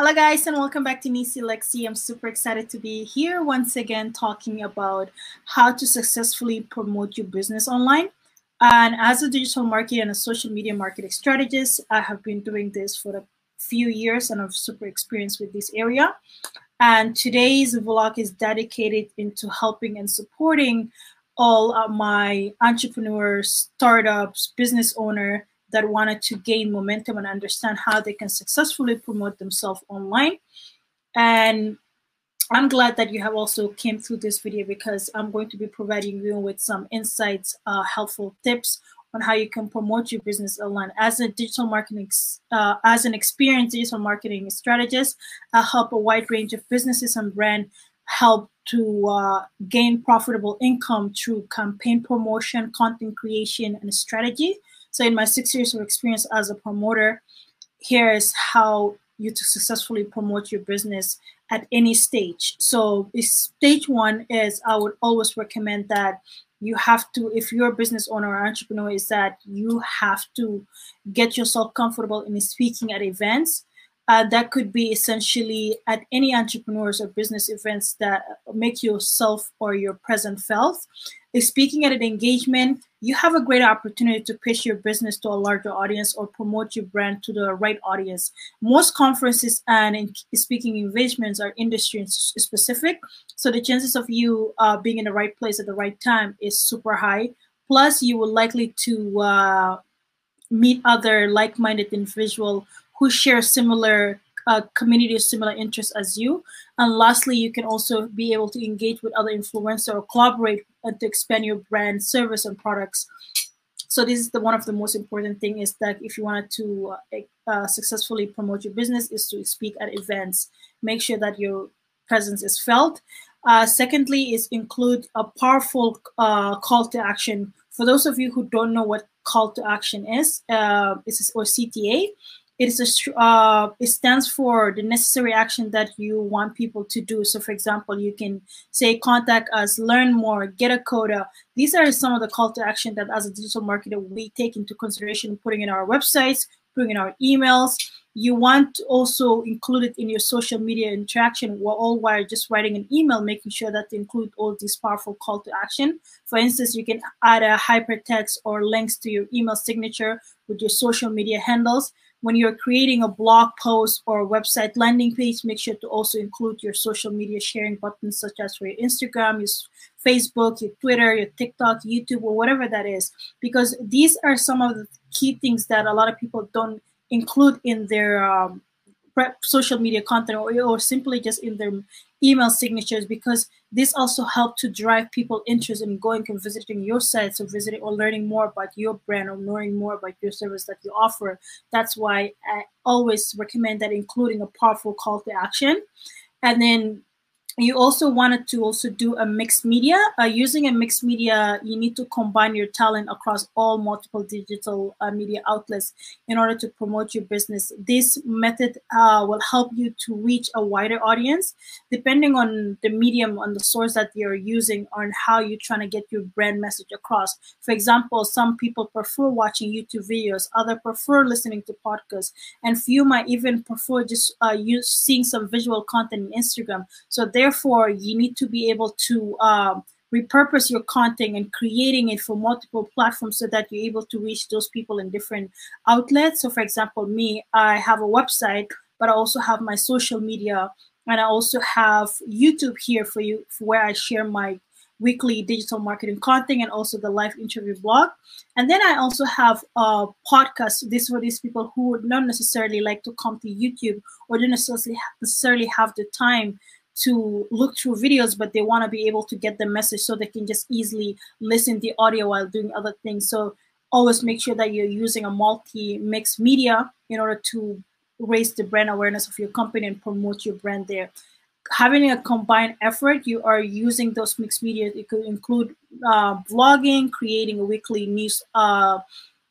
Hello guys and welcome back to Nisi Lexi. I'm super excited to be here once again talking about how to successfully promote your business online. And as a digital marketer and a social media marketing strategist, I have been doing this for a few years and I'm super experienced with this area. And today's vlog is dedicated into helping and supporting all of my entrepreneurs, startups, business owner that wanted to gain momentum and understand how they can successfully promote themselves online. And I'm glad that you have also came through this video because I'm going to be providing you with some insights, uh, helpful tips on how you can promote your business online. As a digital marketing, uh, as an experienced digital marketing strategist, I help a wide range of businesses and brand help to uh, gain profitable income through campaign promotion, content creation, and strategy. So in my six years of experience as a promoter, here is how you to successfully promote your business at any stage. So stage one is I would always recommend that you have to, if you're a business owner or entrepreneur, is that you have to get yourself comfortable in speaking at events. Uh, that could be essentially at any entrepreneurs or business events that make yourself or your present felt. If speaking at an engagement, you have a great opportunity to pitch your business to a larger audience or promote your brand to the right audience. Most conferences and speaking engagements are industry specific, so the chances of you uh, being in the right place at the right time is super high. Plus, you will likely to uh, meet other like-minded individual who share similar uh, community of similar interests as you. And lastly, you can also be able to engage with other influencers or collaborate to expand your brand, service, and products. So this is the one of the most important thing is that if you wanted to uh, uh, successfully promote your business is to speak at events. Make sure that your presence is felt. Uh, secondly, is include a powerful uh, call to action. For those of you who don't know what call to action is, uh, is or CTA, it is a uh, it stands for the necessary action that you want people to do. So, for example, you can say contact us, learn more, get a quota. These are some of the call to action that, as a digital marketer, we take into consideration, putting in our websites, putting in our emails. You want also include it in your social media interaction, all while just writing an email, making sure that they include all these powerful call to action. For instance, you can add a hypertext or links to your email signature with your social media handles when you're creating a blog post or a website landing page, make sure to also include your social media sharing buttons, such as for your Instagram, your Facebook, your Twitter, your TikTok, YouTube, or whatever that is, because these are some of the key things that a lot of people don't include in their um, social media content or, or simply just in their email signatures because this also helped to drive people interest in going and visiting your sites or visiting or learning more about your brand or learning more about your service that you offer. That's why I always recommend that including a powerful call to action. And then you also wanted to also do a mixed media. Uh, using a mixed media, you need to combine your talent across all multiple digital uh, media outlets in order to promote your business. This method uh, will help you to reach a wider audience, depending on the medium, on the source that you're using, on how you're trying to get your brand message across. For example, some people prefer watching YouTube videos, other prefer listening to podcasts, and few might even prefer just uh, use, seeing some visual content in Instagram. So there therefore you need to be able to um, repurpose your content and creating it for multiple platforms so that you're able to reach those people in different outlets. So for example, me, I have a website, but I also have my social media and I also have YouTube here for you where I share my weekly digital marketing content and also the live interview blog. And then I also have a podcast. This for these people who would not necessarily like to come to YouTube or don't necessarily necessarily have the time to look through videos, but they want to be able to get the message so they can just easily listen the audio while doing other things. So always make sure that you're using a multi-mix media in order to raise the brand awareness of your company and promote your brand there. Having a combined effort, you are using those mixed media. It could include uh, vlogging, creating a weekly news uh,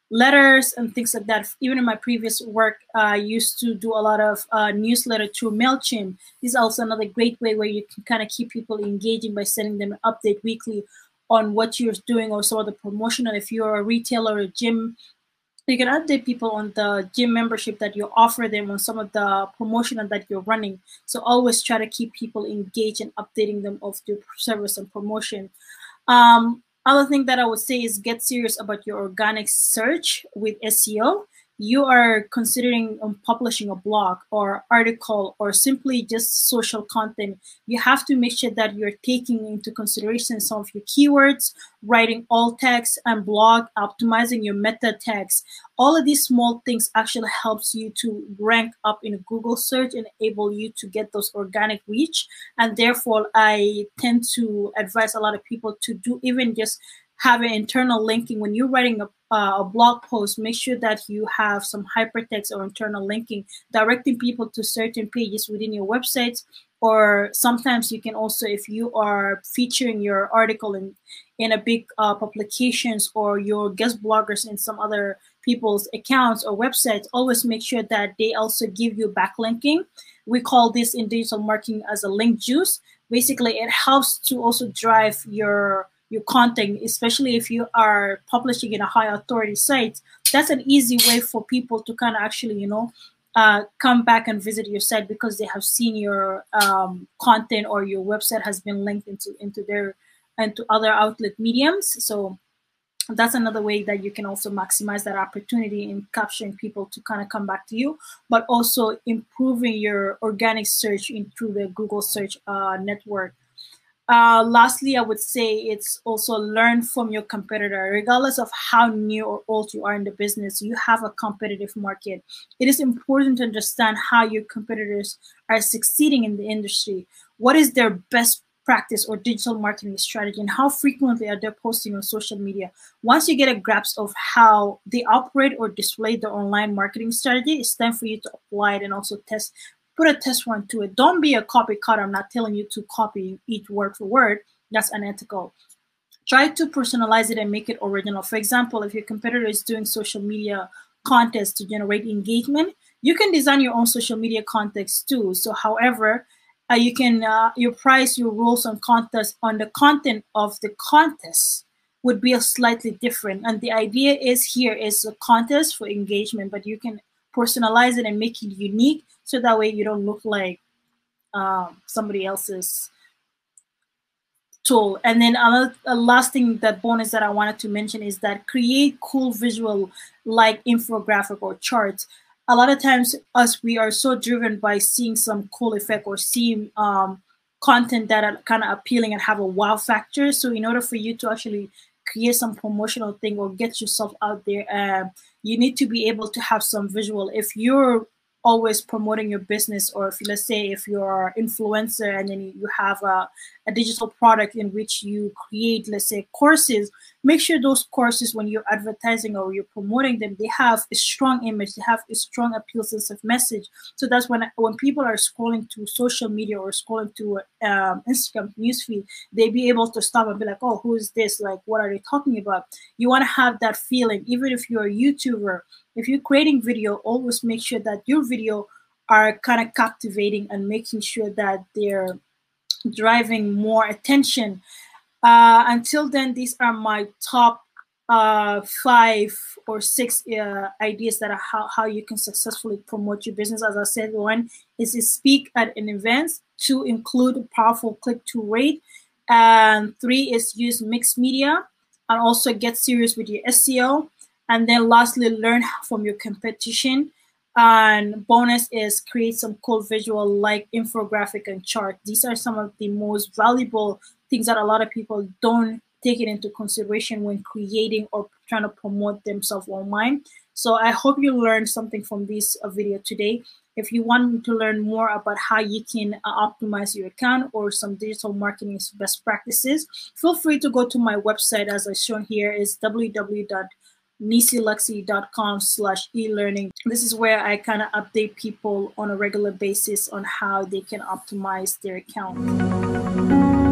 letters and things like that. Even in my previous work, I used to do a lot of uh, newsletter through MailChimp. This is also another great way where you can kind of keep people engaging by sending them an update weekly on what you're doing or some of the promotion. And if you're a retailer or a gym you can update people on the gym membership that you offer them on some of the promotion that you're running so always try to keep people engaged and updating them of your service and promotion um, other thing that i would say is get serious about your organic search with seo you are considering publishing a blog or article or simply just social content, you have to make sure that you're taking into consideration some of your keywords, writing alt text and blog, optimizing your meta tags. All of these small things actually helps you to rank up in a Google search and enable you to get those organic reach. And therefore, I tend to advise a lot of people to do even just have an internal linking when you're writing a, uh, a blog post make sure that you have some hypertext or internal linking directing people to certain pages within your website or sometimes you can also if you are featuring your article in in a big uh, publications or your guest bloggers in some other people's accounts or websites always make sure that they also give you backlinking. We call this in digital marketing as a link juice. Basically it helps to also drive your your content, especially if you are publishing in a high authority site, that's an easy way for people to kind of actually, you know, uh, come back and visit your site because they have seen your um, content or your website has been linked into into their into other outlet mediums. So that's another way that you can also maximize that opportunity in capturing people to kind of come back to you, but also improving your organic search into the Google search uh, network. Uh, lastly, I would say it's also learn from your competitor. Regardless of how new or old you are in the business, you have a competitive market. It is important to understand how your competitors are succeeding in the industry. What is their best practice or digital marketing strategy and how frequently are they posting on social media. Once you get a grasp of how they operate or display their online marketing strategy, it's time for you to apply it and also test put a test run to it. Don't be a copy cutter. I'm not telling you to copy each word for word. That's unethical. Try to personalize it and make it original. For example, if your competitor is doing social media contests to generate engagement, you can design your own social media contests too. So, however, uh, you can uh, you price your rules on contest on the content of the contest would be slightly different. And the idea is here is a contest for engagement, but you can personalize it and make it unique so that way you don't look like um, somebody else's tool. And then another a last thing that bonus that I wanted to mention is that create cool visual like infographic or charts. A lot of times us we are so driven by seeing some cool effect or seeing um, content that are kind of appealing and have a wow factor. So in order for you to actually create some promotional thing or get yourself out there, uh, you need to be able to have some visual. If you're always promoting your business or if let's say if you're an influencer and then you have a, a digital product in which you create let's say courses make sure those courses when you're advertising or you're promoting them they have a strong image they have a strong appeal sense of message. So that's when when people are scrolling to social media or scrolling to um, instagram newsfeed they be able to stop and be like oh who is this? Like what are they talking about? You want to have that feeling even if you're a youtuber. If you're creating video, always make sure that your video are kind of captivating and making sure that they're driving more attention. Uh, until then, these are my top uh, five or six uh, ideas that are how, how you can successfully promote your business. As I said, one is to speak at an event. Two, include powerful click-to rate. And three is use mixed media and also get serious with your SEO. And then lastly, learn from your competition. And bonus is create some cool visual like infographic and chart. These are some of the most valuable things that a lot of people don't take it into consideration when creating or trying to promote themselves online. So I hope you learned something from this uh, video today. If you want to learn more about how you can uh, optimize your account or some digital marketing best practices, feel free to go to my website as I shown here is www nisiluxy.com slash e-learning. This is where I kind of update people on a regular basis on how they can optimize their account.